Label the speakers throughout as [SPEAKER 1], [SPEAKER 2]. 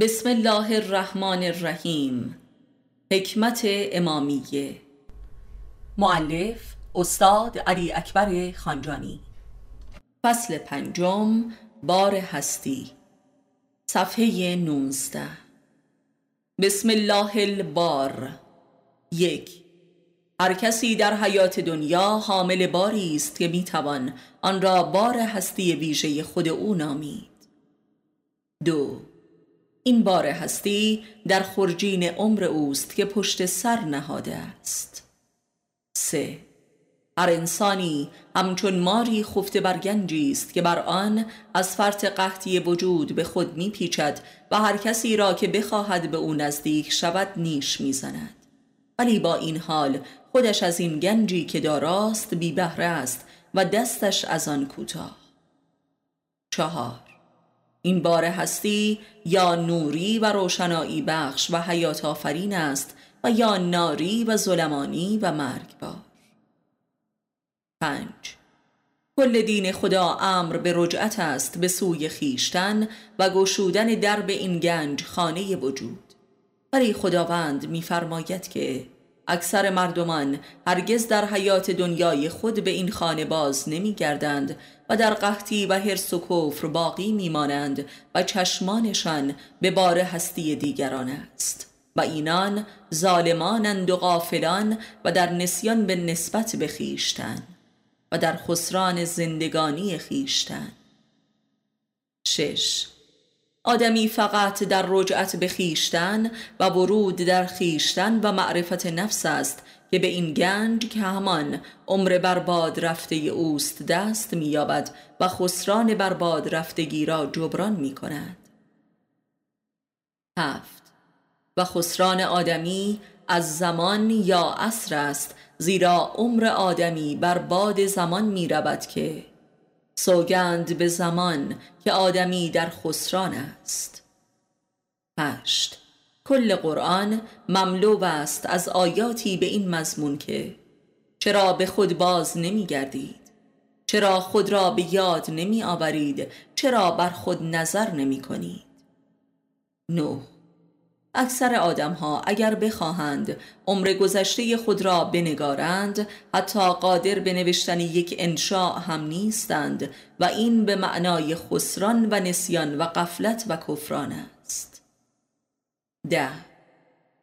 [SPEAKER 1] بسم الله الرحمن الرحیم. حکمت امامیه. معلف استاد علی اکبر خانجانی. فصل پنجم بار هستی. صفحه نونزده بسم الله البار. یک. هر کسی در حیات دنیا حامل باری است که می‌توان آن را بار هستی ویژه خود او نامید. دو. این بار هستی در خرجین عمر اوست که پشت سر نهاده است. سه. هر انسانی همچون ماری خفته بر گنجی است که بر آن از فرط قحطی وجود به خود میپیچد و هر کسی را که بخواهد به او نزدیک شود نیش می‌زند. ولی با این حال خودش از این گنجی که داراست بی بهره است و دستش از آن کوتاه. چهار. این بار هستی یا نوری و روشنایی بخش و حیات آفرین است و یا ناری و ظلمانی و مرگبار پنج. کل دین خدا امر به رجعت است به سوی خیشتن و گشودن درب این گنج خانه وجود. ولی خداوند میفرماید که اکثر مردمان هرگز در حیات دنیای خود به این خانه باز نمی گردند و در قحطی و حرس و کفر باقی میمانند و چشمانشان به بار هستی دیگران است. و اینان ظالمانند و غافلان و در نسیان به نسبت به خیشتن و در خسران زندگانی خیشتن شش آدمی فقط در رجعت به خیشتن و ورود در خیشتن و معرفت نفس است که به این گنج که همان عمر برباد رفته اوست دست مییابد و خسران برباد رفتگی را جبران می کند هفت. و خسران آدمی از زمان یا عصر است زیرا عمر آدمی بر باد زمان می رود که سوگند به زمان که آدمی در خسران است. هشت. کل قرآن مملو است از آیاتی به این مضمون که چرا به خود باز نمی گردید؟ چرا خود را به یاد نمی آورید؟ چرا بر خود نظر نمی کنید؟ نه. اکثر آدم ها اگر بخواهند عمر گذشته خود را بنگارند حتی قادر به نوشتن یک انشاء هم نیستند و این به معنای خسران و نسیان و قفلت و کفران است. ده.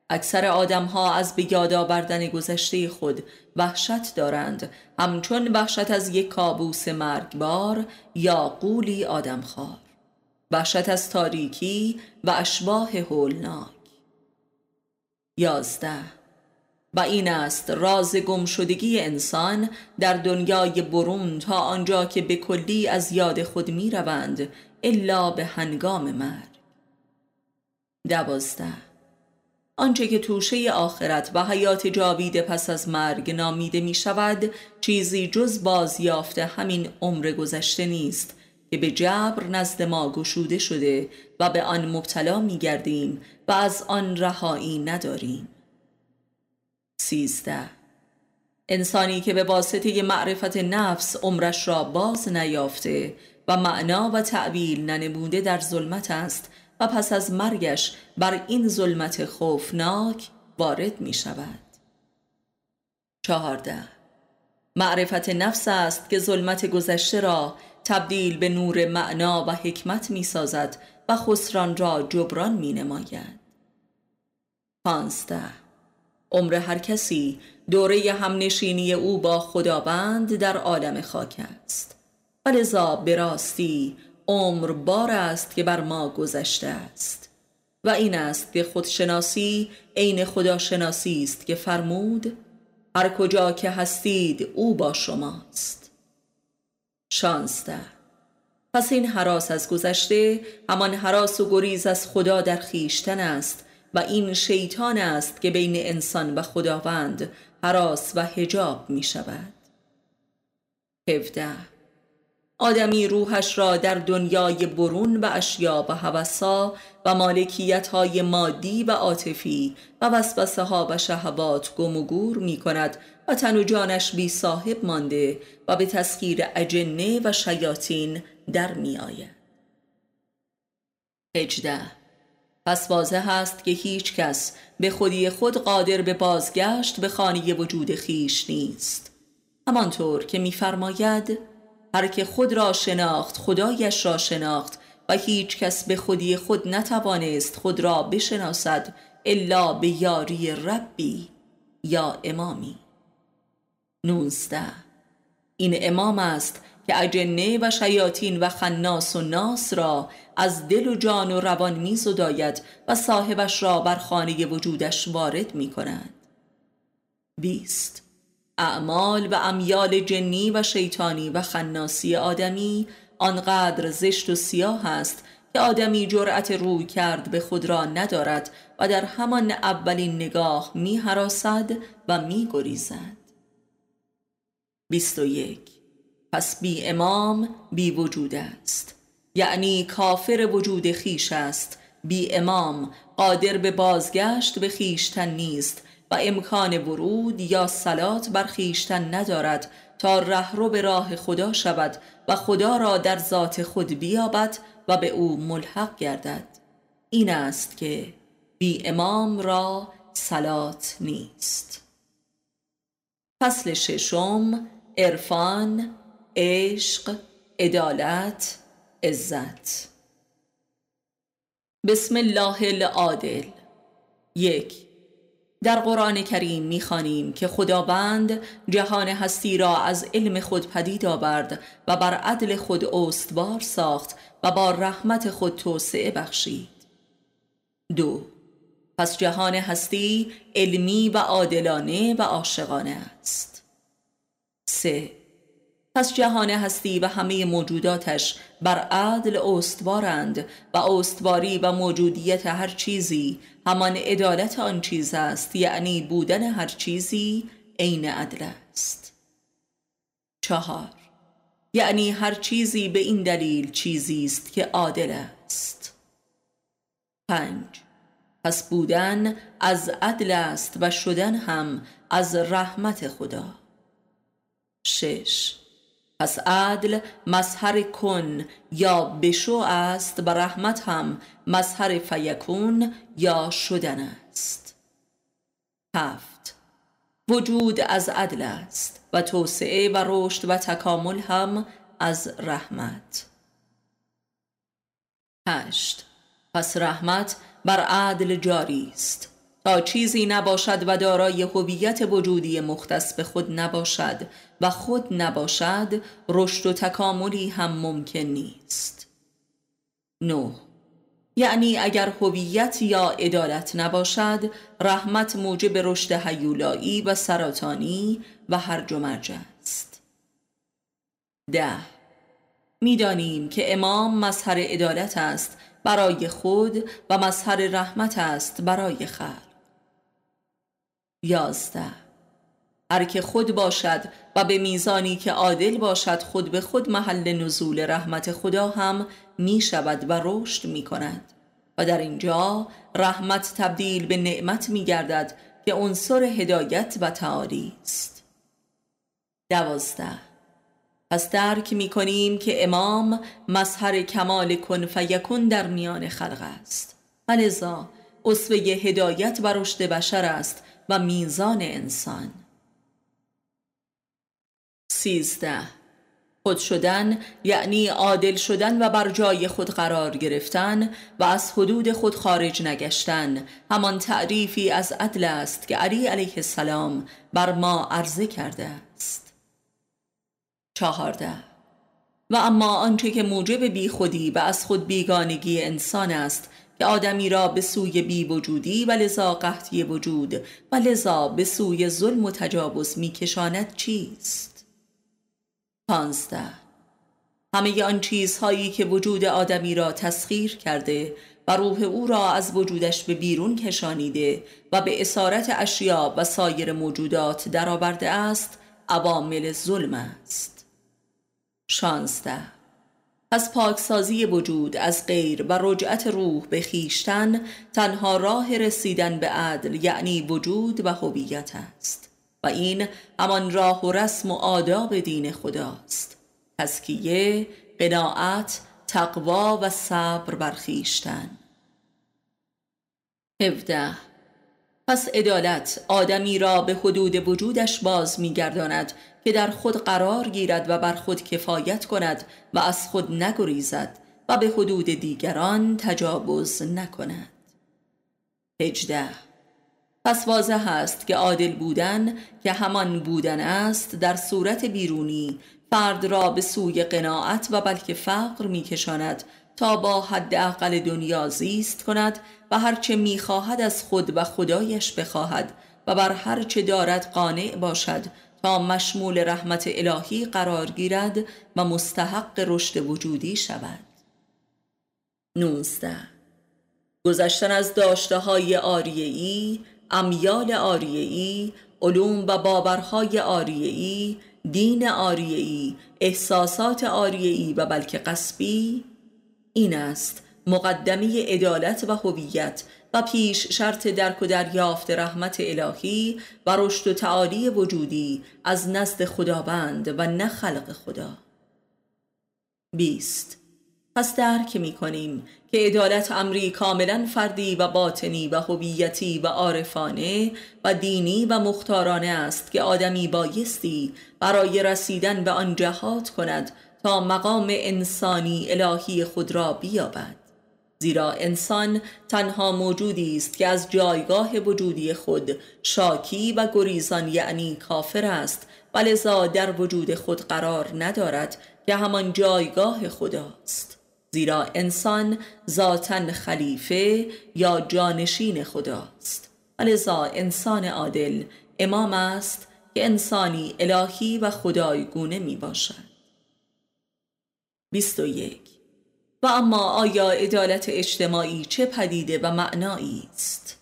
[SPEAKER 1] اکثر آدم ها از به یاد آوردن گذشته خود وحشت دارند. همچون وحشت از یک کابوس مرگبار یا قولی آدمخوار. وحشت از تاریکی و اشباه هولناک. یازده. و این است راز گمشدگی انسان در دنیای برون تا آنجا که به کلی از یاد خود می روند الا به هنگام مرگ. دوازده. آنچه که توشه آخرت و حیات جاوید پس از مرگ نامیده می شود چیزی جز بازیافته همین عمر گذشته نیست. که به جبر نزد ما گشوده شده و به آن مبتلا می گردیم و از آن رهایی نداریم. سیزده. انسانی که به واسطه معرفت نفس عمرش را باز نیافته و معنا و تعویل ننموده در ظلمت است و پس از مرگش بر این ظلمت خوفناک وارد می شود چهارده. معرفت نفس است که ظلمت گذشته را تبدیل به نور معنا و حکمت می سازد و خسران را جبران می نماید پانزده. عمر هر کسی دوره همنشینی او با خداوند در عالم خاک است. ولذا به راستی عمر بار است که بر ما گذشته است. و این است که خودشناسی عین خداشناسی است که فرمود هر کجا که هستید او با شماست. شانزده پس این حراس از گذشته همان حراس و گریز از خدا در خیشتن است و این شیطان است که بین انسان و خداوند حراس و حجاب می شود. هفده. آدمی روحش را در دنیای برون و اشیا و هوسا و مالکیت های مادی و عاطفی و وسوسه ها و شهوات گم و گور می کند و تن و جانش بی صاحب مانده و به تسخیر اجنه و شیاطین در می آید. هجده پس واضح است که هیچ کس به خودی خود قادر به بازگشت به خانه وجود خیش نیست. همانطور که میفرماید هر که خود را شناخت خدایش را شناخت و هیچ کس به خودی خود نتوانست خود را بشناسد الا به یاری ربی یا امامی. نونزده این امام است که اجنه و شیاطین و خناس و ناس را از دل و جان و روان می زداید و صاحبش را بر خانه وجودش وارد می کند. بیست. اعمال و امیال جنی و شیطانی و خناسی آدمی آنقدر زشت و سیاه است که آدمی جرأت روی کرد به خود را ندارد و در همان اولین نگاه می و می گریزد. بیست و یک. پس بی امام بی وجود است. یعنی کافر وجود خیش است. بی امام قادر به بازگشت به خیشتن نیست و امکان ورود یا سلات بر خیشتن ندارد تا رهرو به راه خدا شود و خدا را در ذات خود بیابد و به او ملحق گردد. این است که بی امام را سلات نیست. فصل ششم عرفان عشق عدالت عزت. بسم الله العادل. یک در قرآن کریم می‌خوانیم که خداوند جهان هستی را از علم خود پدید آورد و بر عدل خود استوار ساخت و با رحمت خود توسعه بخشید. دو پس جهان هستی علمی و عادلانه و عاشقانه است. سه. پس جهان هستی و همه موجوداتش بر عدل استوارند و استواری و موجودیت هر چیزی. همان عدالت آن چیز است یعنی بودن هر چیزی عین عدل است. چهار. یعنی هر چیزی به این دلیل چیزی است که عادل است. پنج. پس بودن از عدل است و شدن هم از رحمت خدا. شش. پس عدل مظهر کن یا بشو است و رحمت هم مظهر فیکون یا شدن است. هفت. وجود از عدل است و توسعه و رشد و تکامل هم از رحمت. هشت. پس رحمت بر عدل جاری است. تا چیزی نباشد و دارای هویت وجودی مختص به خود نباشد و خود نباشد رشد و تکاملی هم ممکن نیست. نو یعنی اگر هویت یا عدالت نباشد رحمت موجب رشد حیولایی و سرطانی و هرج و است. ده. می‌دانیم که امام مظهر عدالت است برای خود و مظهر رحمت است برای خلق. یازده. هر که خود باشد و به میزانی که عادل باشد خود به خود محل نزول رحمت خدا هم می شود و رشد می کند و در اینجا رحمت تبدیل به نعمت می گردد که عنصر هدایت و تعالی است. دوازده. پس درک می کنیم که امام مظهر کمال کن فیکن در میان خلق است. و لذا اصوه هدایت و رشد بشر است و میزان انسان. سیزده. خود شدن یعنی عادل شدن و بر جای خود قرار گرفتن و از حدود خود خارج نگشتن. همان تعریفی از عدل است که علی علیه السلام بر ما عرضه کرده است. چهارده. و اما آنچه که موجب بی خودی و از خود بیگانگی انسان است که آدمی را به سوی بی وجودی و لذا قحطی وجود و لذا به سوی ظلم و تجاوز میکشاند چیست؟ پانزده. همه آن چیزهایی که وجود آدمی را تسخیر کرده و روح او را از وجودش به بیرون کشانیده و به اسارت اشیا و سایر موجودات درآورده است عوامل ظلم است. شانزده. از پاکسازی وجود از غیر و رجعت روح به خیشتن تنها راه رسیدن به عدل یعنی وجود و هویت است. و این همان راه و رسم و آداب دین خداست. تزکیه قناعت تقوا و صبر بر خیشتن. 17 پس عدالت آدمی را به حدود وجودش باز میگرداند که در خود قرار گیرد و بر خود کفایت کند و از خود نگریزد و به حدود دیگران تجاوز نکند. هجده. پس واضح است که عادل بودن که همان بودن است در صورت بیرونی فرد را به سوی قناعت و بلکه فقر میکشاند تا با حداقل دنیا زیست کند و هرچه می‌خواهد از خود و خدایش بخواهد و بر هرچه دارد قانع باشد تا مشمول رحمت الهی قرار گیرد و مستحق رشد وجودی شود. 19 گذشتن از داشته های آریهی امیال آریهی علوم و باورهای آریهی دین آریهی احساسات آریهی و بلکه قصبی این است مقدمه عدالت و هویت و پیش شرط درک و دریافت رحمت الهی و رشد و تعالی وجودی از نزد خداوند و نه خلق خدا. بیست. پس درک می کنیم که عدالت امری کاملا فردی و باطنی و هویتی و عارفانه و دینی و مختارانه است که آدمی بایستی برای رسیدن به آن جهات کند تا مقام انسانی الهی خود را بیابد. زیرا انسان تنها موجودی است که از جایگاه وجودی خود شاکی و گریزان یعنی کافر است و لذا در وجود خود قرار ندارد که همان جایگاه خداست زیرا انسان ذاتا خلیفه یا جانشین خداست و لذا انسان عادل امام است که انسانی الهی و خدایگونه می باشد 21 و اما آیا عدالت اجتماعی چه پدیده و معنایی است؟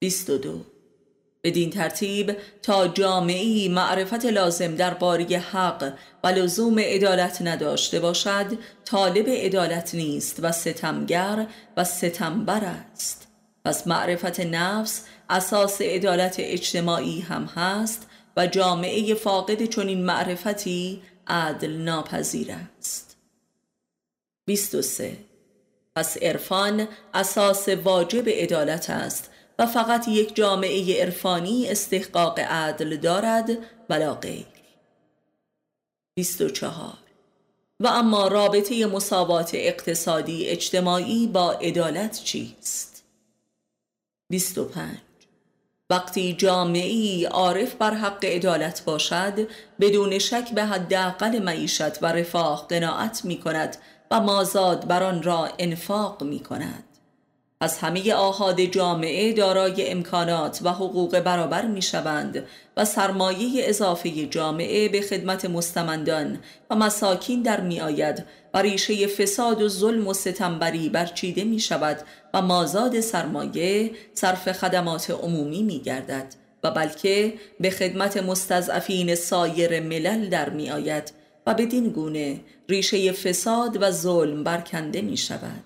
[SPEAKER 1] 22 بدین ترتیب تا جامعی معرفت لازم در باری حق و لزوم عدالت نداشته باشد طالب عدالت نیست و ستمگر و ستمبر است. پس معرفت نفس اساس عدالت اجتماعی هم هست و جامعه فاقد چنین معرفتی عدل ناپذیر است. 23 پس عرفان اساس واجب عدالت است و فقط یک جامعه عرفانی استحقاق عدل دارد ولا غیر. 24 و اما رابطه مساوات اقتصادی اجتماعی با عدالت چیست؟ 25 وقتی جامعی عارف بر حق عدالت باشد بدون شک به حداقل معیشت و رفاه قناعت می کند و مازاد بر آن را انفاق می کند از همه آهاد جامعه دارای امکانات و حقوق برابر می شوند و سرمایه اضافه جامعه به خدمت مستمندان و مساکین در می آید و ریشه فساد و ظلم و ستمبری برچیده می شود و مازاد سرمایه صرف خدمات عمومی می گردد و بلکه به خدمت مستضعفین سایر ملل در می آید و بدین گونه ریشه فساد و ظلم برکنده می شود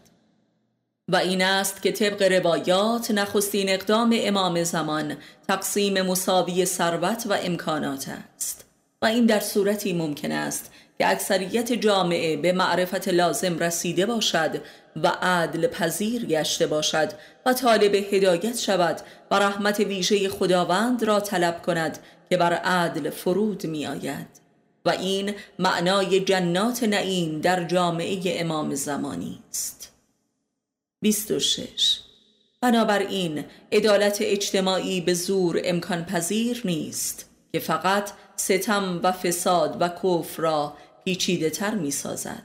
[SPEAKER 1] و این است که طبق روایات نخستین اقدام امام زمان تقسیم مساوی ثروت و امکانات است. و این در صورتی ممکن است که اکثریت جامعه به معرفت لازم رسیده باشد و عدل پذیر گشته باشد و طالب هدایت شود و رحمت ویژه خداوند را طلب کند که بر عدل فرود می آید و این معنای جنات نعیم در جامعه امام زمانی است. 26 بنابراین عدالت اجتماعی به زور امکان پذیر نیست که فقط ستم و فساد و کفر را پیچیده تر می سازد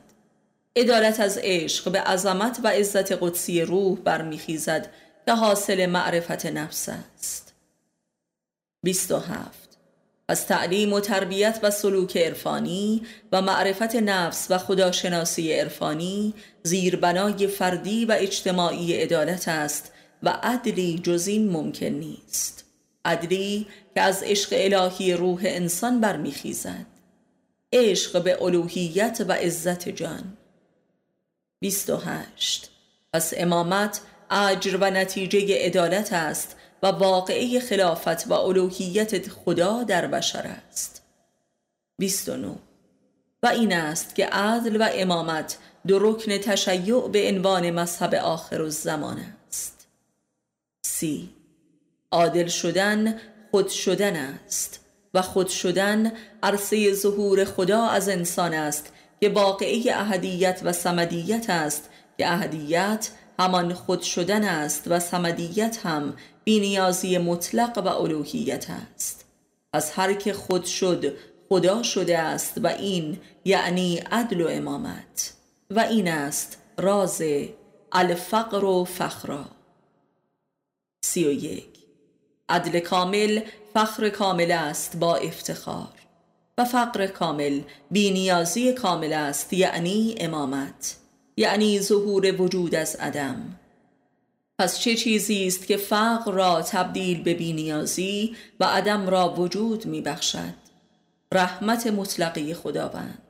[SPEAKER 1] عدالت از عشق به عظمت و عزت قدسی روح برمیخیزد که حاصل معرفت نفس است. 27 از تعلیم و تربیت و سلوک عرفانی و معرفت نفس و خداشناسی عرفانی زیربنای فردی و اجتماعی عدالت است و عدلی جز این ممکن نیست. عدلی که از عشق الهی روح انسان برمیخیزد. عشق به الوهیت و عزت جان. 28 پس امامت اجر و نتیجه عدالت است و واقعه خلافت و الوهیت خدا در بشر است. 29 و این است که عدل و امامت دو رکن تشیع به عنوان مذهب آخر الزمان است. سی. عادل شدن خود شدن است و خود شدن عرصه ظهور خدا از انسان است که واقعی اهدیت و سمدیت است که اهدیت همان خود شدن است و سمدیت هم بینیازی مطلق و الوهیت است. از هر که خود شد خدا شده است و این یعنی عدل و امامت. و این است راز الفقر و فخرا سی و یک. عدل کامل فخر کامل است با افتخار. و فقر کامل بینیازی کامل است یعنی امامت. یعنی ظهور وجود از عدم. پس چه چیزی است که فقر را تبدیل به بینیازی و عدم را وجود می بخشد رحمت مطلقی خداوند.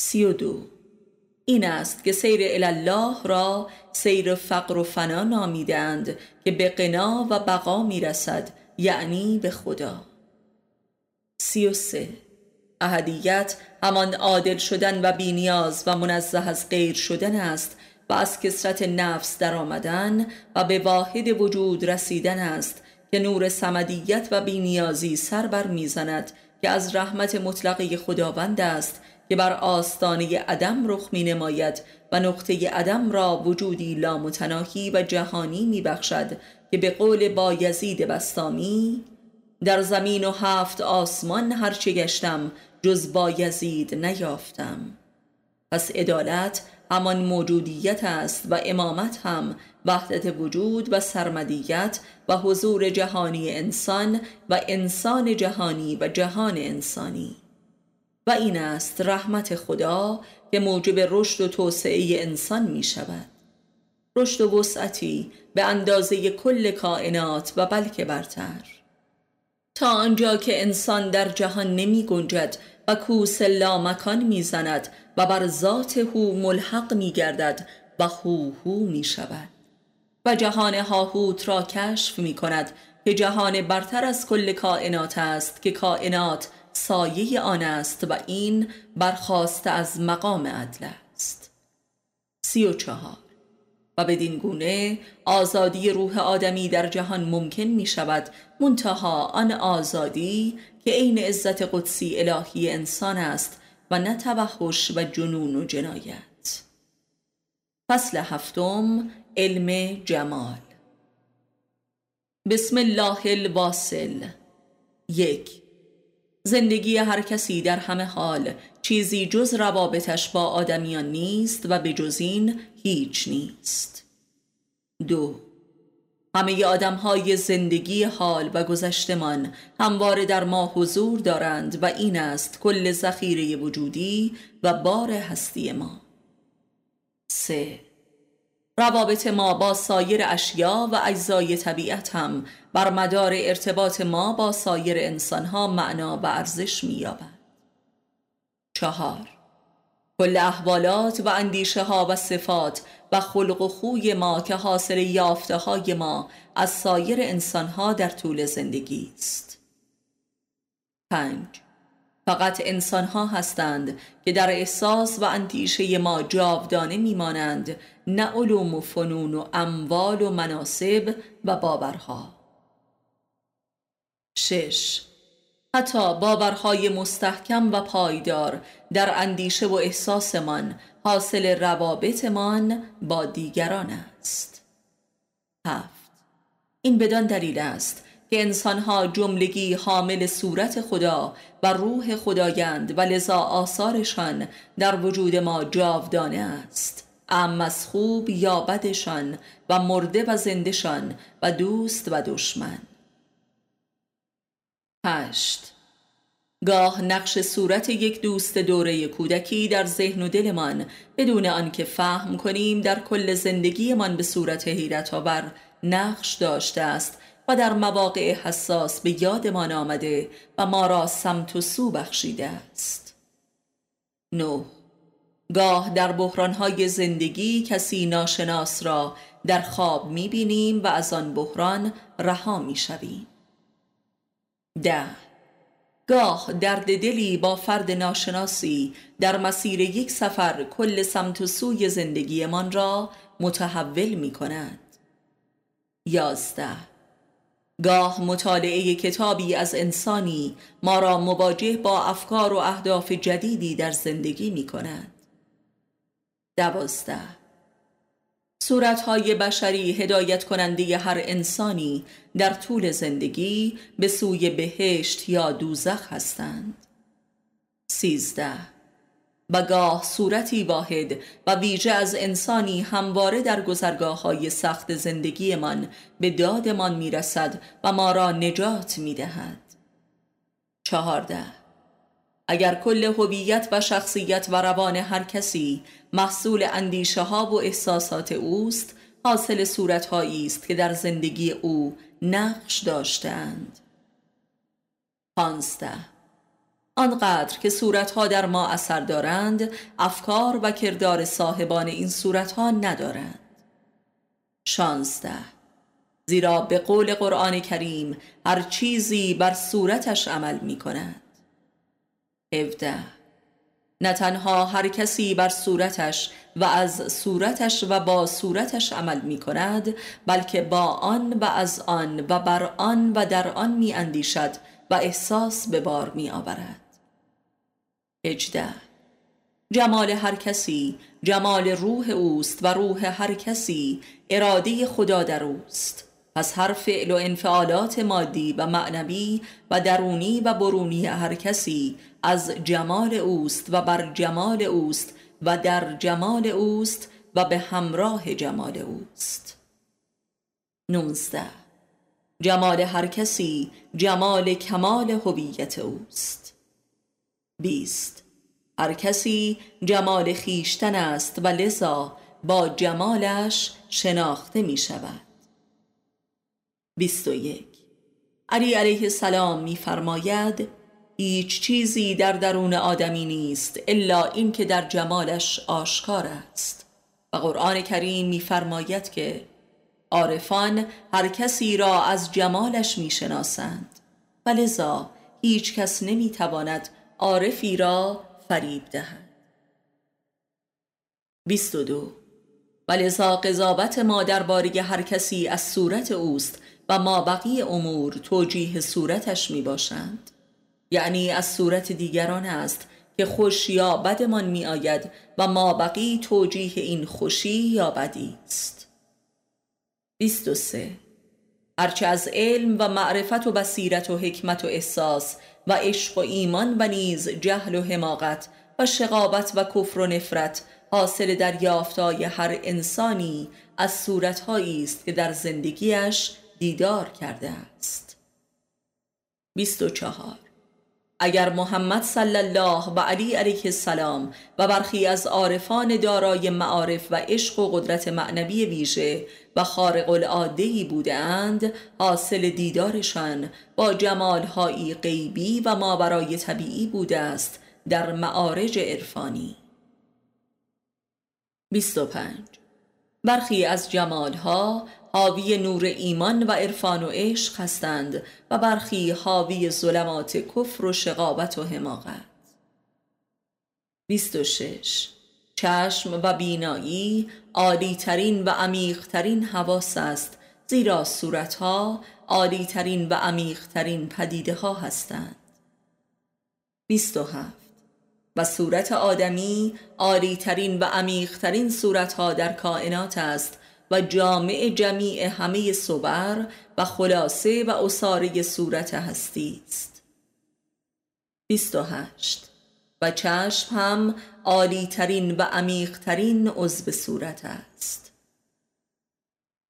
[SPEAKER 1] سی و دو. این است که سیر الله را سیر فقر و فنا نامیدند که به قنا و بقا می‌رسد یعنی به خدا. سی و سه. اهدیت همان عادل شدن و بینیاز و منزه از غیر شدن است و از کسرت نفس در آمدن و به واحد وجود رسیدن است که نور سمدیت و بینیازی سر بر می‌زند که از رحمت مطلقه خداوند است که بر آستانه عدم رخ می نماید و نقطه عدم را وجودی لامتناهی و جهانی می بخشد که به قول بایزید بستامی در زمین و هفت آسمان هرچه گشتم جز بایزید نیافتم. پس عدالت همان موجودیت است و امامت هم وحدت وجود و سرمدیت و حضور جهانی انسان و انسان جهانی و جهان انسانی. و این است رحمت خدا که موجب رشد و توسعه انسان می شود. رشد و وسعتی به اندازه کل کائنات و بلکه برتر. تا آنجا که انسان در جهان نمی گنجد و کوس مکان می زند و بر ذات هو ملحق می گردد و هو می شود و جهان هاهوت را کشف می کند که جهان برتر از کل کائنات است که کائنات سایه آن است و این برخواسته از مقام عدل است. سی و چهار. و بدین گونه آزادی روح آدمی در جهان ممکن می شود منتها آن آزادی که عین عزت قدسی الهی انسان است و نه توحش و جنون و جنایت. فصل هفتم علم جمال. بسم الله الواصل. یک زندگی هر کسی در همه حال چیزی جز روابطش با آدمیان نیست و به جز این هیچ نیست. دو همه آدم های زندگی حال و گذشتمان همواره در ما حضور دارند و این است کل ذخیره وجودی و بار هستی ما. سه. روابط ما با سایر اشیا و اجزای طبیعت هم بر مدار ارتباط ما با سایر انسانها معنا و ارزش می‌یابد. چهار. کل احوالات و اندیشه ها و صفات و خلق و خوی ما که حاصل یافته های ما از سایر انسانها در طول زندگی است. پنج. فقط انسان ها هستند که در احساس و اندیشه ما جاودانه میمانند نه علوم و فنون و اموال و مناسب و باورها. شش. حتی باورهای مستحکم و پایدار در اندیشه و احساسمان حاصل روابطمان با دیگران است. هفت. این بدان دلیل است که انسانها جملگی حامل صورت خدا و روح خدایند و لذا آثارشان در وجود ما جاودانه است. ام از خوب یا بدشان و مرده و زندشان و دوست و دشمن. هشت. گاه نقش صورت یک دوست دوره کودکی در ذهن و دلمان. بدون آنکه فهم کنیم در کل زندگیمان به صورت حیرت آور نقش داشته است و در مواقع حساس به یادمان آمده و ما را سمت و سو بخشیده است. نو گاه در بحرانهای زندگی کسی ناشناس را در خواب می‌بینیم و از آن بحران رها می‌شویم. ده. گاه درد دلی با فرد ناشناسی در مسیر یک سفر کل سمت و سوی زندگیمان را متحول می کند یازده. گاه مطالعه کتابی از انسانی ما را مواجه با افکار و اهداف جدیدی در زندگی می کند دوازده. صورتهای بشری هدایت کننده هر انسانی در طول زندگی به سوی بهشت یا دوزخ هستند. سیزده. و گاه صورتی واحد و ویژه از انسانی همواره در گذرگاه های سخت زندگیمان به دادمان می‌رسد و ما را نجات می‌دهد. چهارده. اگر کل هویت و شخصیت و روان هر کسی محصول اندیشه ها و احساسات اوست حاصل صورتهایی است که در زندگی او نقش داشتند. پانزده. آنقدر که صورتها در ما اثر دارند افکار و کردار صاحبان این صورتها ندارند. شانزده. زیرا به قول قرآن کریم هر چیزی بر صورتش عمل می کند هفده. نه تنها هر کسی بر صورتش و از صورتش و با صورتش عمل می کند بلکه با آن و از آن و بر آن و در آن می اندیشد و احساس به بار می آورد هجده. جمال هر کسی جمال روح اوست و روح هر کسی اراده خدا در اوست. پس هر فعل و انفعالات مادی و معنوی و درونی و برونی هر کسی از جمال اوست و بر جمال اوست و در جمال اوست و به همراه جمال اوست. نونزده. جمال هر کسی جمال کمال هویت اوست. بیست. هر کسی جمال خیشتن است و لذا با جمالش شناخته می شود. بیست و یک. علی علیه السلام میفرماید هیچ چیزی در درون آدمی نیست الا اینکه در جمالش آشکار است. و قرآن کریم میفرماید که عارفان هر کسی را از جمالش می‌شناسند. و لذا هیچ کس نمی‌تواند عارفی را فریب دهد. 22 و لذا قضاوت ما درباره هر کسی از صورت اوست و ما بقیه امور توجیه صورتش می باشند یعنی از صورت دیگران است که خوش یا بدمان می آید و ما بقی توجیه این خوشی یا بدی است. 23 هرچه از علم و معرفت و بصیرت و حکمت و احساس و عشق و ایمان و نیز جهل و حماقت و شقابت و کفر و نفرت حاصل دریافتای هر انسانی از صورتهایی است که در زندگیش دیدار کرده است. 24 اگر محمد صلی الله و علی علیه السلام و برخی از عارفان دارای معارف و عشق و قدرت معنوی ویژه و خارق العاده بودند حاصل دیدارشان با جمالهایی غیبی و ماورای طبیعی بوده است در معارج عرفانی. 25 برخی از جمالها حاوی نور ایمان و عرفان و عشق هستند و برخی حاوی ظلمات کفر و شقابت و حماقت. 26 چشم و بینایی عالی ترین و عمیق ترین حواس است زیرا صورتها عالی ترین و عمیق ترین پدیده ها هستند 27 و صورت آدمی عالی ترین و عمیق ترین صورت ها در کائنات است و جامع جمیع همه صور و خلاصه و اصاره صورت هستی است. 28 و چشم هم عالی ترین و عمیق ترین عضو صورت است.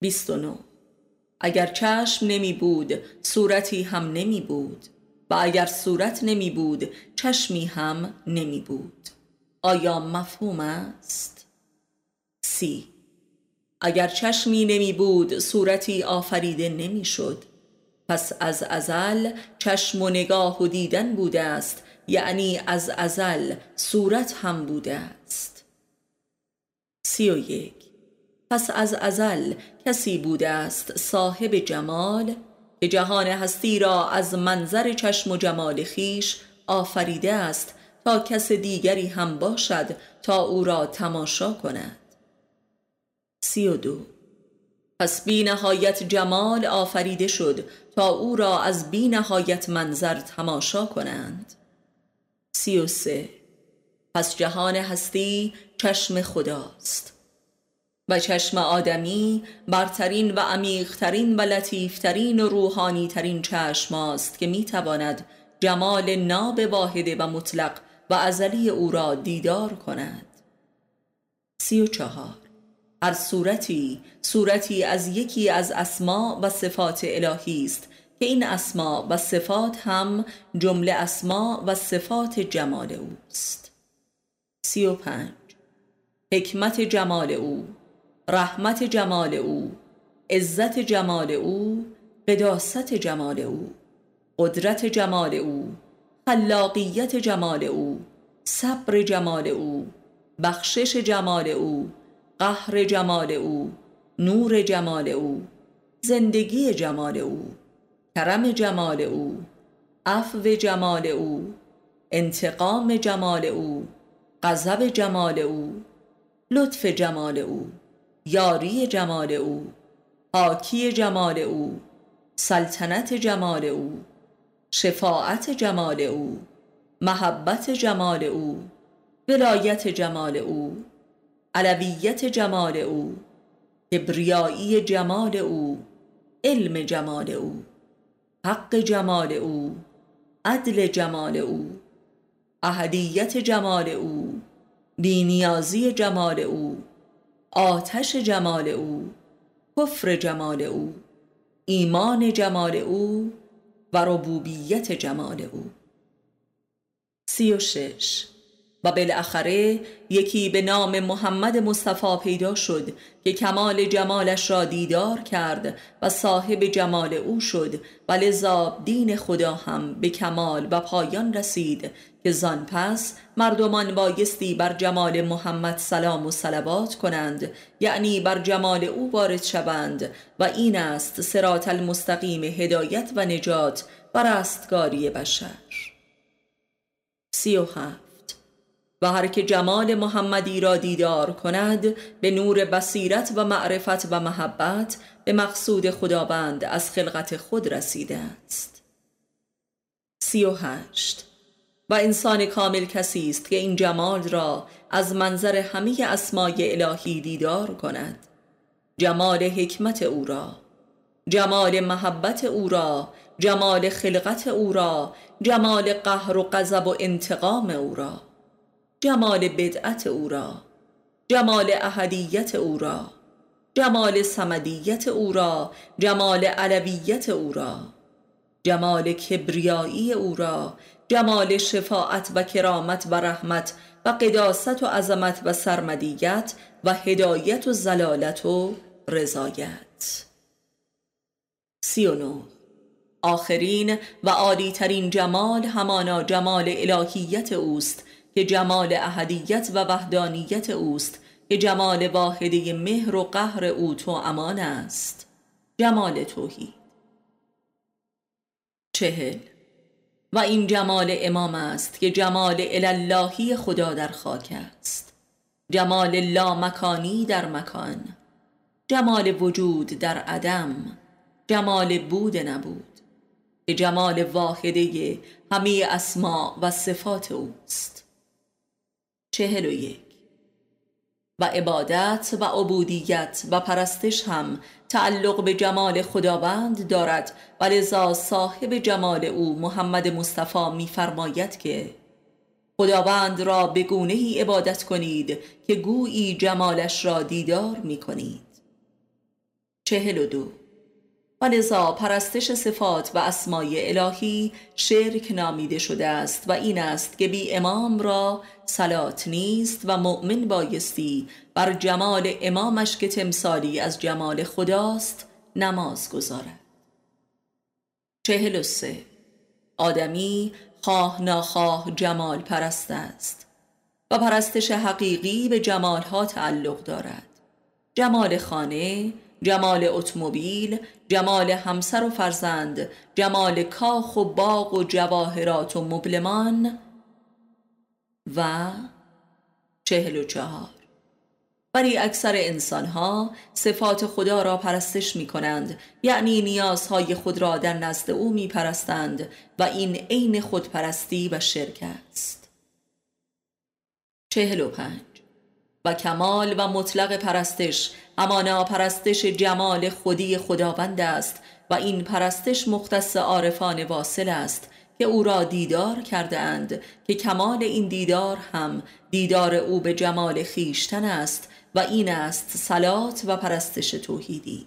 [SPEAKER 1] 29 اگر چشم نمی بود صورتی هم نمی بود و اگر صورت نمی بود چشمی هم نمی بود. آیا مفهوم است؟ سی. اگر چشمی نمی بود صورتی آفریده نمی شد پس از ازل چشم و نگاه و دیدن بوده است. یعنی از ازل صورت هم بوده است. سی و یک. پس از ازل کسی بوده است صاحب جمال که جهان هستی را از منظر چشم و جمال خیش آفریده است تا کس دیگری هم باشد تا او را تماشا کند. سی و دو. پس بی نهایت جمال آفریده شد تا او را از بی نهایت منظر تماشا کنند. سی و سه. پس جهان هستی چشم خداست. و چشم آدمی برترین و عمیقترین و لطیفترین و روحانیترین چشم است که می‌تواند جمال ناب واحده و مطلق و ازلی او را دیدار کند. سی و چهار. هر صورتی صورتی از یکی از اسما و صفات الهی است که این اسما و صفات هم جمله اسما و صفات جمال اوست سی و پنج. حکمت جمال او رحمت جمال او عزت جمال او قداست جمال او قدرت جمال او خلاقیت جمال او صبر جمال او بخشش جمال او قهر جمال او نور جمال او زندگی جمال او کرم جمال او عفو جمال او انتقام جمال او غضب جمال او لطف جمال او یاری جمال او حاکی جمال او سلطنت جمال او شفاعت جمال او محبت جمال او ولایت جمال او علویت جمال او کبریایی جمال او علم جمال او حق جمال او عدل جمال او اهدیت جمال او بینیازی جمال او آتش جمال او کفر جمال او ایمان جمال او و ربوبیت جمال او. سی و شش و بالاخره یکی به نام محمد مصطفی پیدا شد که کمال جمالش را دیدار کرد و صاحب جمال او شد و لذا دین خدا هم به کمال و پایان رسید که زان پس مردمان بایستی بر جمال محمد سلام و صلوات کنند یعنی بر جمال او وارد شوند و این است سرات المستقیم هدایت و نجات و رستگاری بشر. سی و و هر که جمال محمدی را دیدار کند به نور بصیرت و معرفت و محبت به مقصود خداوند از خلقت خود رسیده است. سی و هشت. و انسان کامل کسی است که این جمال را از منظر همه اسمای الهی دیدار کند. جمال حکمت او را جمال محبت او را جمال خلقت او را جمال قهر و غضب و انتقام او را. جمال بدعت او را جمال احدیت او را جمال سمدیت او را جمال علویت او را جمال کبریایی او را جمال شفاعت و کرامت و رحمت و قداست و عظمت و سرمدیت و هدایت و زلالت و رضایت. سی و نو آخرین و عالیترین جمال همانا جمال الهیت اوست که جمال احدیت و وحدانیت اوست که جمال واحده مهر و قهر او تو امان است. جمال توحید. چهل. و این جمال امام است که جمال الاللهی خدا در خاک است. جمال لا مکانی در مکان. جمال وجود در عدم. جمال بود نبود. که جمال واحده همه اسما و صفات اوست. چهل و یک. و عبادت و عبودیت و پرستش هم تعلق به جمال خداوند دارد و لذا صاحب جمال او محمد مصطفی میفرماید که خداوند را به گونه ای عبادت کنید که گویی جمالش را دیدار می کنید چهل و دو. و لذا پرستش صفات و اسمای الهی شرک نامیده شده است و این است که بی امام را سلات نیست و مؤمن بایستی بر جمال امامش که تمثالی از جمال خداست نماز گذارد. چهل و سه. آدمی خواه ناخواه جمال پرست است و پرستش حقیقی به جمالها تعلق دارد. جمال خانه جمال اتومبیل جمال همسر و فرزند جمال کاخ و باغ و جواهرات و مبلمان و چهل و چهار. ولی اکثر انسانها صفات خدا را پرستش می کنند یعنی نیازهای خود را در نزد او می پرستند و این عین خودپرستی و شرک است. چهل و پنج. و کمال و مطلق پرستش همانا پرستش جمال خودی خداوند است و این پرستش مختص عارفان واصل است که او را دیدار کرده اند که کمال این دیدار هم دیدار او به جمال خیشتن است و این است سلات و پرستش توحیدی.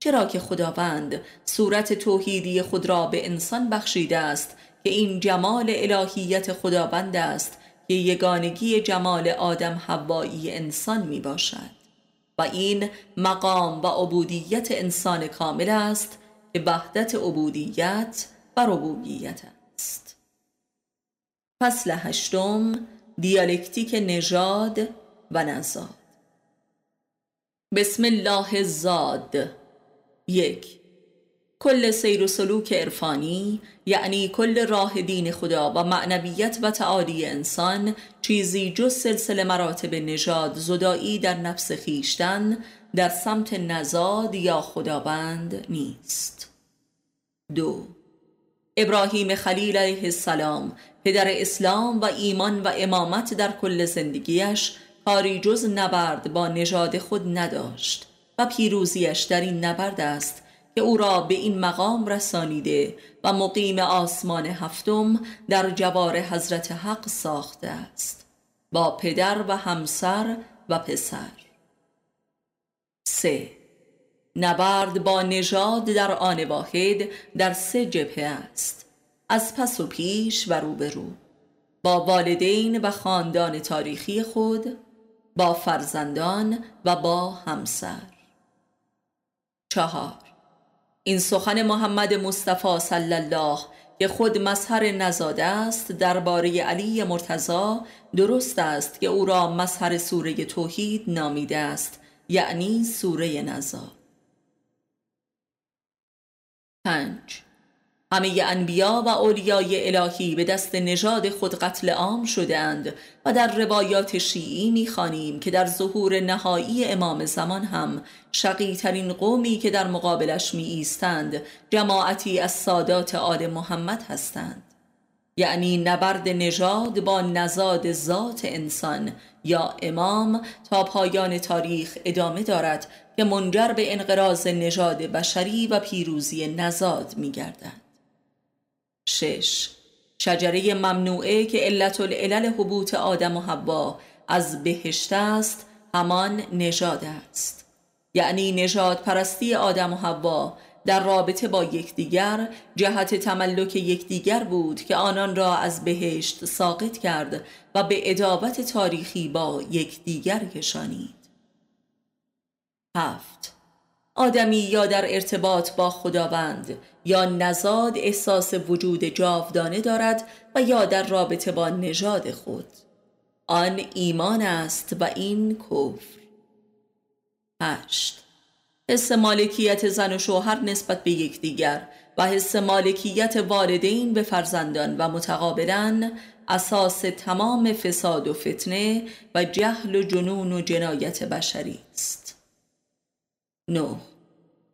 [SPEAKER 1] چرا که خداوند صورت توحیدی خود را به انسان بخشیده است که این جمال الهیت خداوند است که یگانگی جمال آدم حوایی انسان می باشد و این مقام و عبودیت انسان کامل است که وحدت عبودیت و ربوبیت است. فصل هشتم دیالکتیک نژاد و نزاد بسم الله زاد یک کل سیر و سلوک عرفانی یعنی کل راه دین خدا و معنویت و تعالی انسان چیزی جز سلسله مراتب نژاد زدایی در نفس خیشتن در سمت نزاد یا خداوند نیست. دو ابراهیم خلیل علیه السلام پدر اسلام و ایمان و امامت در کل زندگیش کاری جز نبرد با نژاد خود نداشت و پیروزیش در این نبرد است که او را به این مقام رسانیده و مقیم آسمان هفتم در جوار حضرت حق ساخته است. با پدر و همسر و پسر. سه. نبرد با نژاد در آن واحد در سه جبهه است. از پس و پیش و روبرو. با والدین و خاندان تاریخی خود با فرزندان و با همسر. چهار. این سخن محمد مصطفی صلی الله که خود مظهر نزاده است درباره علی مرتضا درست است که او را مظهر سوره توحید نامیده است یعنی سوره نزا پنج همه انبیا و اولیای الهی به دست نژاد خود قتل عام شدهاند و در روایات شیعی می‌خوانیم که در ظهور نهایی امام زمان هم شقی ترین قومی که در مقابلش می ایستند جماعتی از سادات آل محمد هستند یعنی نبرد نژاد با نزاد ذات انسان یا امام تا پایان تاریخ ادامه دارد که منجر به انقراض نژاد بشری و پیروزی نزاد می گردد. شش. شجره ممنوعه که علت العلل حبوط آدم و حوا از بهشت است همان نژاد است. یعنی نژاد پرستی آدم و حوا در رابطه با یکدیگر جهت تملک یکدیگر بود که آنان را از بهشت ساقط کرد و به ادابت تاریخی با یکدیگر کشانید. هفت. آدمی یا در ارتباط با خداوند یا نزاد احساس وجود جاودانه دارد و یا در رابطه با نژاد خود. آن ایمان است و این کفر. هشت. حس مالکیت زن و شوهر نسبت به یکدیگر و حس مالکیت والدین به فرزندان و متقابلا اساس تمام فساد و فتنه و جهل و جنون و جنایت بشری است. 9.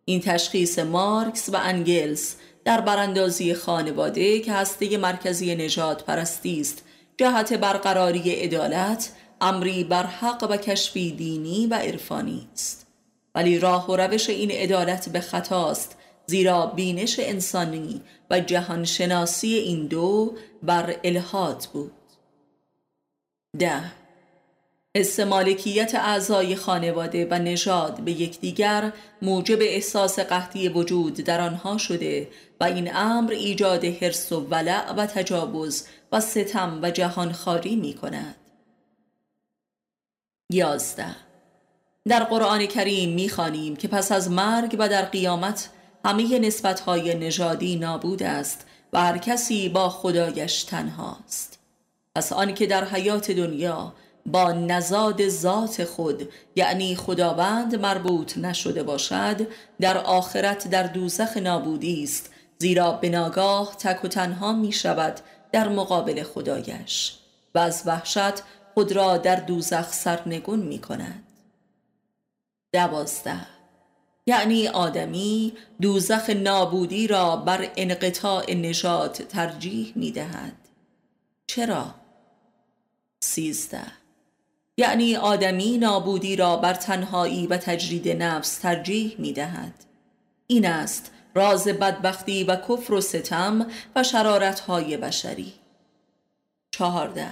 [SPEAKER 1] این تشخیص مارکس و انگلس در براندازی خانواده که هسته مرکزی نجات پرستی است جهت برقراری عدالت امری بر حق و کشفی دینی و عرفانی است. ولی راه و روش این عدالت به خطاست زیرا بینش انسانی و جهانشناسی این دو بر الهاد بود. ده. حس مالکیت اعضای خانواده و نژاد به یکدیگر موجب احساس قحطی وجود در آنها شده و این امر ایجاد حرس و ولع و تجاوز و ستم و جهانخواری می کند یازده. در قرآن کریم می‌خوانیم که پس از مرگ و در قیامت همه نسبتهای نژادی نابود است و هر کسی با خدایش تنهاست. پس آنکه در حیات دنیا با نزاد ذات خود یعنی خداوند مربوط نشده باشد در آخرت در دوزخ نابودی است زیرا به ناگاه تک و تنها می شود در مقابل خدایش و از وحشت خود را در دوزخ سرنگون می کند. دوازده. یعنی آدمی دوزخ نابودی را بر انقطاع نجات ترجیح می دهد. چرا؟ سیزده. یعنی آدمی نابودی را بر تنهایی و تجرید نفس ترجیح می دهد این است راز بدبختی و کفر و ستم و شرارتهای بشری. چهارده.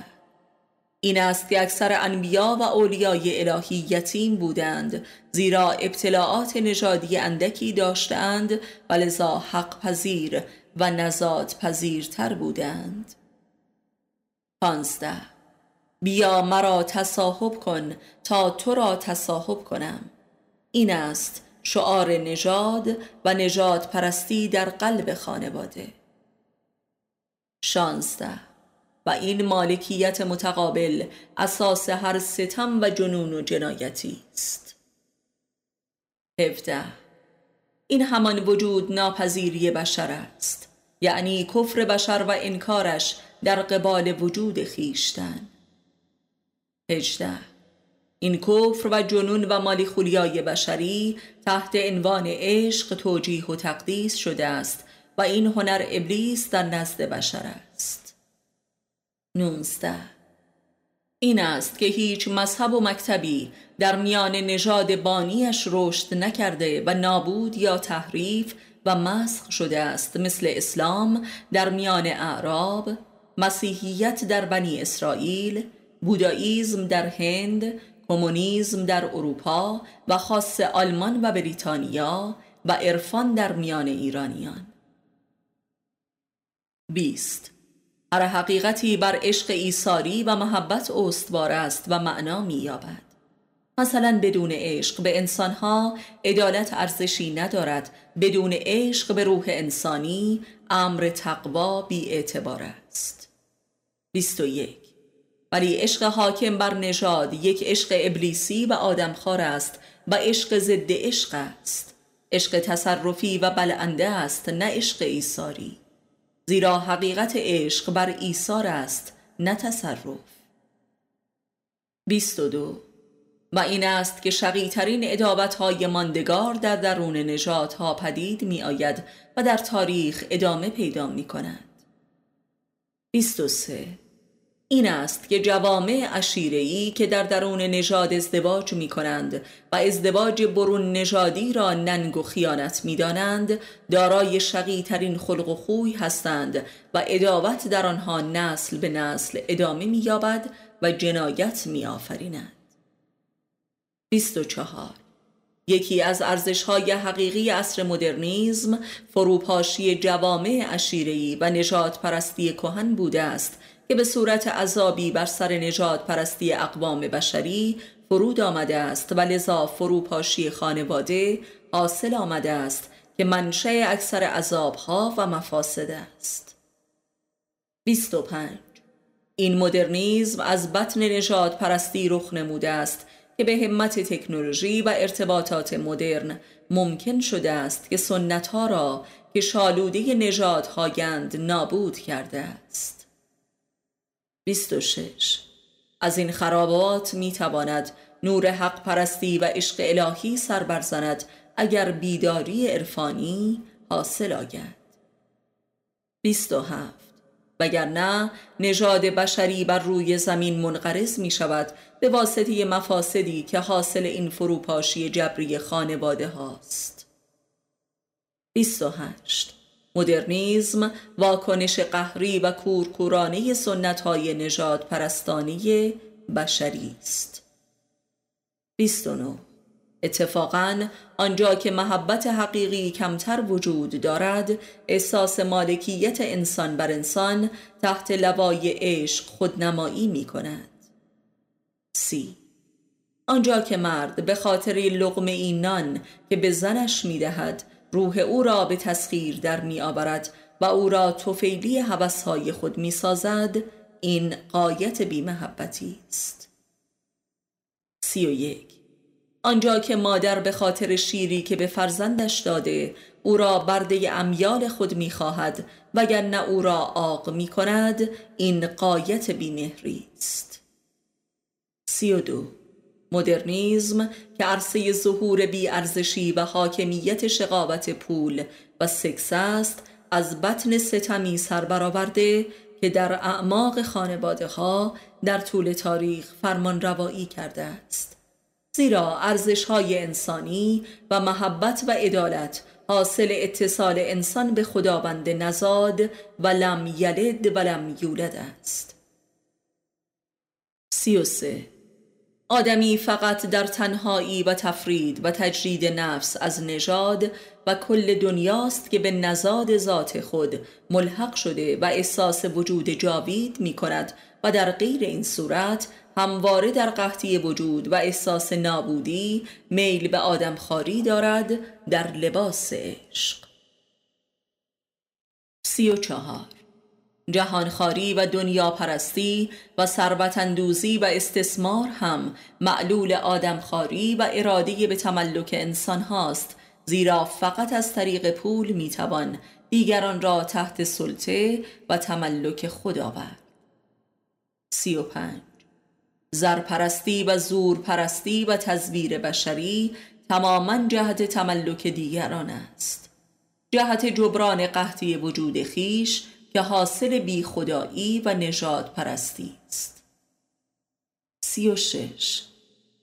[SPEAKER 1] این است که اکثر انبیا و اولیای الهی یتیم بودند زیرا ابتلاعات نژادی اندکی داشتند و لذا حق پذیر و نزاد پذیرتر بودند. پانزده. بیا مرا تصاحب کن تا تو را تصاحب کنم. این است شعار نژاد و نژاد پرستی در قلب خانواده. شانزده. و این مالکیت متقابل اساس هر ستم و جنون و جنایتی است. هفته این همان وجود ناپذیری بشر است یعنی کفر بشر و انکارش در قبال وجود خیشتن. هجده این کفر و جنون و مالی خولیای بشری تحت عنوان عشق توجیه و تقدیس شده است و این هنر ابلیس در نزد بشر است. نونزده. این است که هیچ مذهب و مکتبی در میان نژاد بانیش رشد نکرده و نابود یا تحریف و مسخ شده است. مثل اسلام در میان اعراب مسیحیت در بنی اسرائیل بوداییزم در هند کمونیسم در اروپا و خاص آلمان و بریتانیا و عرفان در میان ایرانیان. 20 هر حقیقتی بر عشق ایساری و محبت استوار است و معنا مییابد. مثلا بدون عشق به انسانها عدالت ارزشی ندارد بدون عشق به روح انسانی امر تقوا بی اعتبار است 21 ولی عشق حاکم بر نژاد یک عشق ابلیسی و آدمخوار است و عشق ضد عشق است. عشق تصرفی و بلنده است نه عشق ایثاری. زیرا حقیقت عشق بر ایثار است نه تصرف. 22 و این است که شقیترین ادابت های ماندگار در درون نجات ها پدید می آید و در تاریخ ادامه پیدا می کند 23 این است که جوامع اشیرهی که در درون نژاد ازدواج می کنند و ازدواج برون نژادی را ننگ و خیانت می دانند دارای شقی ترین خلق و خوی هستند و اداوت در آنها نسل به نسل ادامه می یابد و جنایت می آفریند 24 یکی از ارزشهای حقیقی عصر مدرنیزم فروپاشی جوامع اشیرهی و نجات پرستی کهن بوده است که به صورت عذابی بر سر نجات پرستی اقوام بشری فرود آمده است و لذا فروپاشی خانواده حاصل آمده است که منشه اکثر عذابها و مفاسد است. 25 این مدرنیزم از بطن نجات پرستی رخ نموده است که به همت تکنولوژی و ارتباطات مدرن ممکن شده است که سنت ها را که شالوده نجات هاگند نابود کرده است. 26 از این خرابات می تواند نور حق پرستی و عشق الهی سر برزند اگر بیداری عرفانی حاصل آید. 27 وگرنه نژاد بشری بر روی زمین منقرض می شود به واسطه مفاسدی که حاصل این فروپاشی جبری خانواده هاست. 28 مدرنیزم واکنش قهری و کورکورانه سنت های نجات پرستانی بشری است 29 اتفاقا آنجا که محبت حقیقی کمتر وجود دارد احساس مالکیت انسان بر انسان تحت لوای عشق خودنمایی می کند سی. آنجا که مرد به خاطر لغم اینان که به زنش می دهد روح او را به تسخیر در می آورد و او را توفیلی حوثهای خود می سازد. این قایت بیمحبتی است. سی و یک. آنجا که مادر به خاطر شیری که به فرزندش داده او را برده امیال خود می خواهد وگرنه او را آق می کند این قایت بیمهری است. سی و دو. مدرنیزم که عرصه ظهور بیارزشی و حاکمیت شقاوت پول و سکس است از بطن ستمی سر برآورده که در اعماق خانواده ها در طول تاریخ فرمان روایی کرده است. زیرا ارزش های انسانی و محبت و عدالت حاصل اتصال انسان به خداوند نزاد و لم یلد و لم یولد است. سی و سه آدمی فقط در تنهایی و تفرید و تجرید نفس از نژاد و کل دنیاست که به نزاد ذات خود ملحق شده و احساس وجود جاوید می کند و در غیر این صورت همواره در قحطی وجود و احساس نابودی میل به آدم خاری دارد در لباس عشق. سی و چهار. جهانخواری و دنیا پرستی و ثروت اندوزی و استثمار هم معلول آدمخواری و اراده به تملک انسان هاست زیرا فقط از طریق پول می‌توان دیگران را تحت سلطه و تملک خود آورد. سی و پنج. زرپرستی و زورپرستی و تزویر بشری تماما جهت تملک دیگران است. جهت جبران قحطی وجود خیش که حاصل بی خدایی و نجات پرستی است. سی و شش.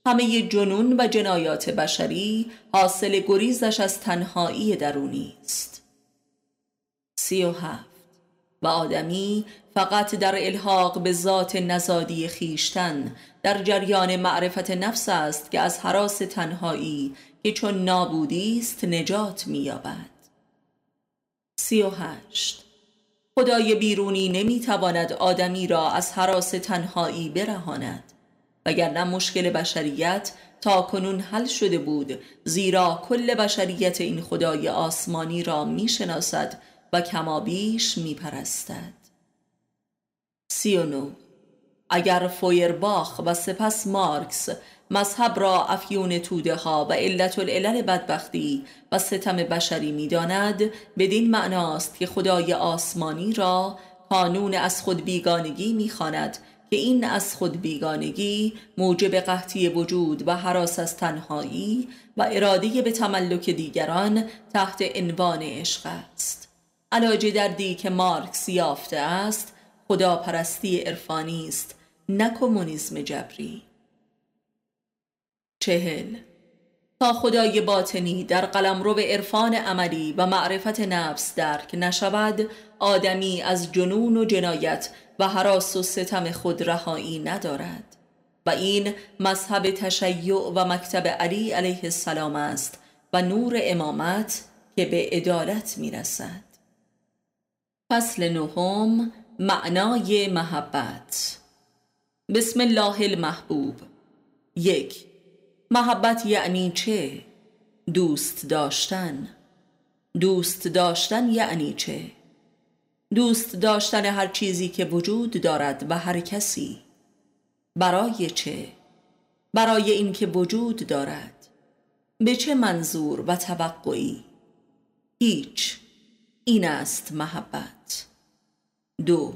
[SPEAKER 1] همه جنون و جنایات بشری حاصل گریزش از تنهایی درونی است. سی و هفت. و آدمی فقط در الحاق به ذات نزادی خیشتن در جریان معرفت نفس است که از حراس تنهایی که چون نابودی است نجات مییابد. سی و هشت. خدای بیرونی نمی‌تواند آدمی را از حراس تنهایی برهاند. وگرنه مشکل بشریت تا کنون حل شده بود زیرا کل بشریت این خدای آسمانی را می‌شناسد و کمابیش میپرستد. سی اگر فویرباخ و سپس مارکس مذهب را افیون توده ها و علت العلل بدبختی و ستم بشری می‌داند بدین معناست که خدای آسمانی را قانون از خود بیگانگی می‌خواند که این از خود بیگانگی موجب قحطی وجود و حراس از تنهایی و اراده به تملک دیگران تحت عنوان عشق است. علاج دردی که مارکس یافته است خداپرستی عرفانی است نه کمونیسم جبری. چهل. تا خدای باطنی در قلمرو عرفان عملی و معرفت نفس درک نشود آدمی از جنون و جنایت و حراس و ستم خود رهایی ندارد. و این مذهب تشیع و مکتب علی علیه السلام است و نور امامت که به عدالت می‌رسد. فصل نهم. معنای محبت. بسم الله المحبوب یک محبت یعنی چه؟ دوست داشتن دوست داشتن یعنی چه؟ دوست داشتن هر چیزی که وجود دارد و هر کسی برای چه؟ برای اینکه وجود دارد به چه منظور و توقعی؟ هیچ این است محبت دو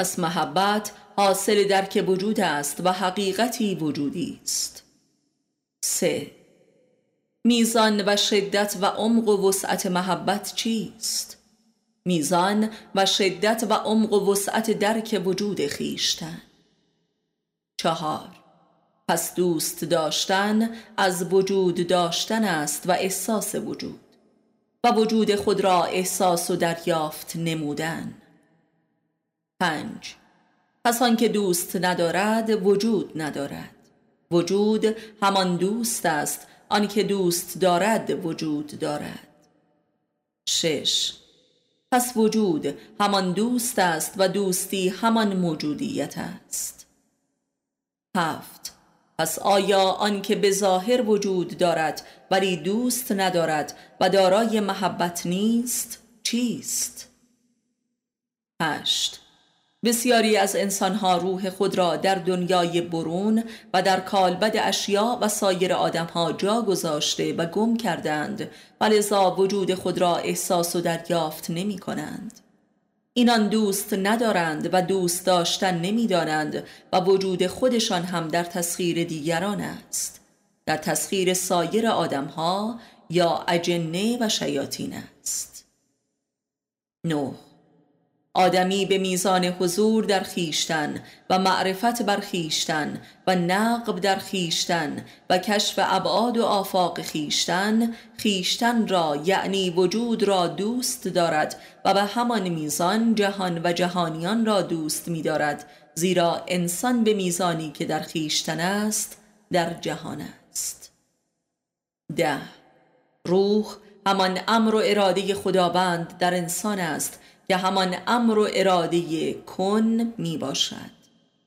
[SPEAKER 1] پس محبت حاصل درک وجود است و حقیقتی وجودی است. سه. میزان و شدت و عمق و وسعت محبت چیست؟ میزان و شدت و عمق و وسعت درک وجود خیشتن. چهار. پس دوست داشتن از وجود داشتن است و احساس وجود و وجود خود را احساس و دریافت نمودن. پنج. پس آنکه دوست ندارد وجود ندارد. وجود همان دوست است آنکه دوست دارد وجود دارد. شش. پس وجود همان دوست است و دوستی همان موجودیت است. هفت. پس آیا آنکه به ظاهر وجود دارد ولی دوست ندارد و دارای محبت نیست چیست؟ هشت. بسیاری از انسانها روح خود را در دنیای برون و در کالبد اشیا و سایر آدمها جا گذاشته و گم کردند. و لذا وجود خود را احساس و دریافت نمی کنند. اینان دوست ندارند و دوست داشتن نمی‌دانند و وجود خودشان هم در تسخیر دیگران است. در تسخیر سایر آدمها یا اجنه و شیاطین است. نه آدمی به میزان حضور در خیشتن و معرفت بر خیشتن و نقب در خیشتن و کشف ابعاد و آفاق خیشتن خیشتن را یعنی وجود را دوست دارد و به همان میزان جهان و جهانیان را دوست می دارد زیرا انسان به میزانی که در خیشتن است در جهان است. ده. روح همان امر و اراده خداوند در انسان است که همان امر و اراده کن می باشد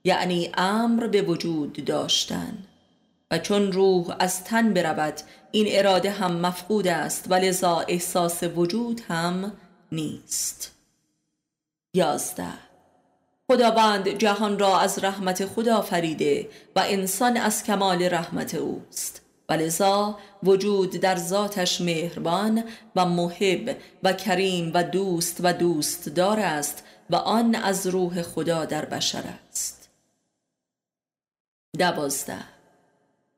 [SPEAKER 1] یعنی امر به وجود داشتن. و چون روح از تن برود این اراده هم مفقود است و لذا احساس وجود هم نیست. یازده. خداوند جهان را از رحمت خدا فریده و انسان از کمال رحمت اوست. و لذا وجود در ذاتش مهربان و محب و کریم و دوست و دوست دار است و آن از روح خدا در بشر است. دوازده.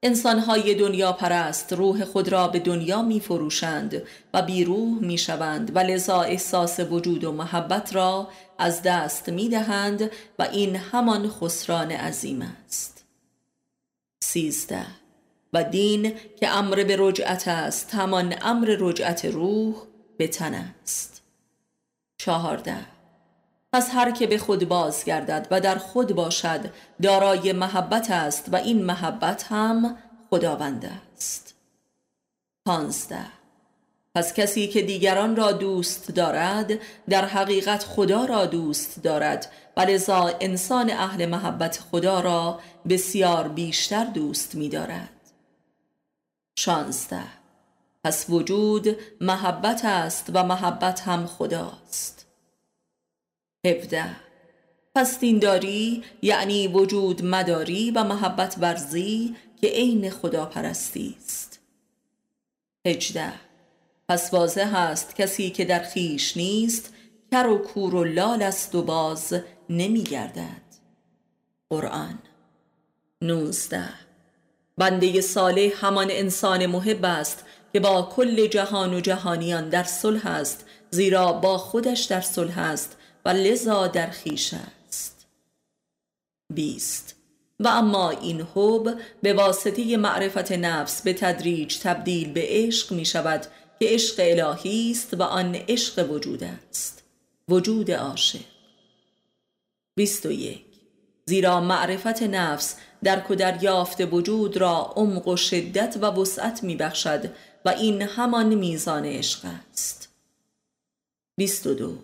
[SPEAKER 1] انسانهای دنیا پرست روح خود را به دنیا می فروشند و بیروح می شوند و لذا احساس وجود و محبت را از دست می دهند و این همان خسران عظیم است. سیزده. و دین که امر به رجعت است همان امر رجعت روح به تن است. چهارده. پس هر که به خود بازگردد و در خود باشد دارای محبت است و این محبت هم خداوند است. پانزده. پس کسی که دیگران را دوست دارد در حقیقت خدا را دوست دارد و لذا انسان اهل محبت خدا را بسیار بیشتر دوست می دارد شانزده. پس وجود محبت است و محبت هم خداست. هفده. پس دینداری یعنی وجود مداری و محبت ورزی که عین خدا پرستی است. هجده. پس واضح است کسی که در خیش نیست کر و کور و لال است و باز نمیگردد. قرآن. نوزده. بنده صالح همان انسان محب است که با کل جهان و جهانیان در صلح است زیرا با خودش در صلح است و لذا در خیش است. بیست. و اما این حب به واسطه معرفت نفس به تدریج تبدیل به عشق می شود که عشق الهی است و آن عشق وجود است. وجود عاشق. بیست و یک. زیرا معرفت نفس درک و دریافت وجود را عمق و شدت و وسعت می بخشد و این همان میزان عشق است. 22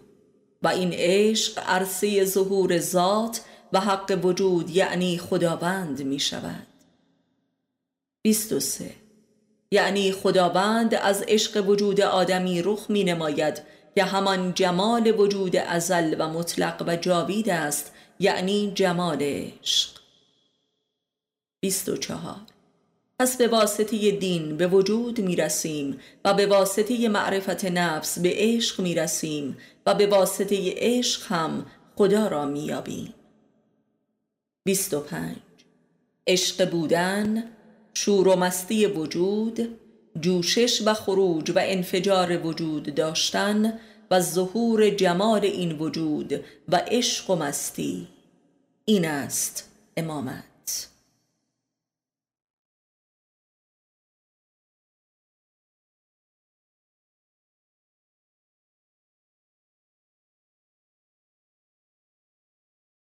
[SPEAKER 1] و این عشق عرصه ظهور ذات و حق وجود یعنی خداوند می شود 23 یعنی خداوند از عشق وجود آدمی رخ می نماید که همان جمال وجود ازل و مطلق و جاوید است یعنی جمال عشق. 24 پس به واسطه دین به وجود می رسیم و به واسطه معرفت نفس به عشق می رسیم و به واسطه عشق هم خدا را می یابیم 25 عشق بودن شور و مستی وجود جوشش و خروج و انفجار وجود داشتن و ظهور جمال این وجود و عشق و مستی. این است امامت.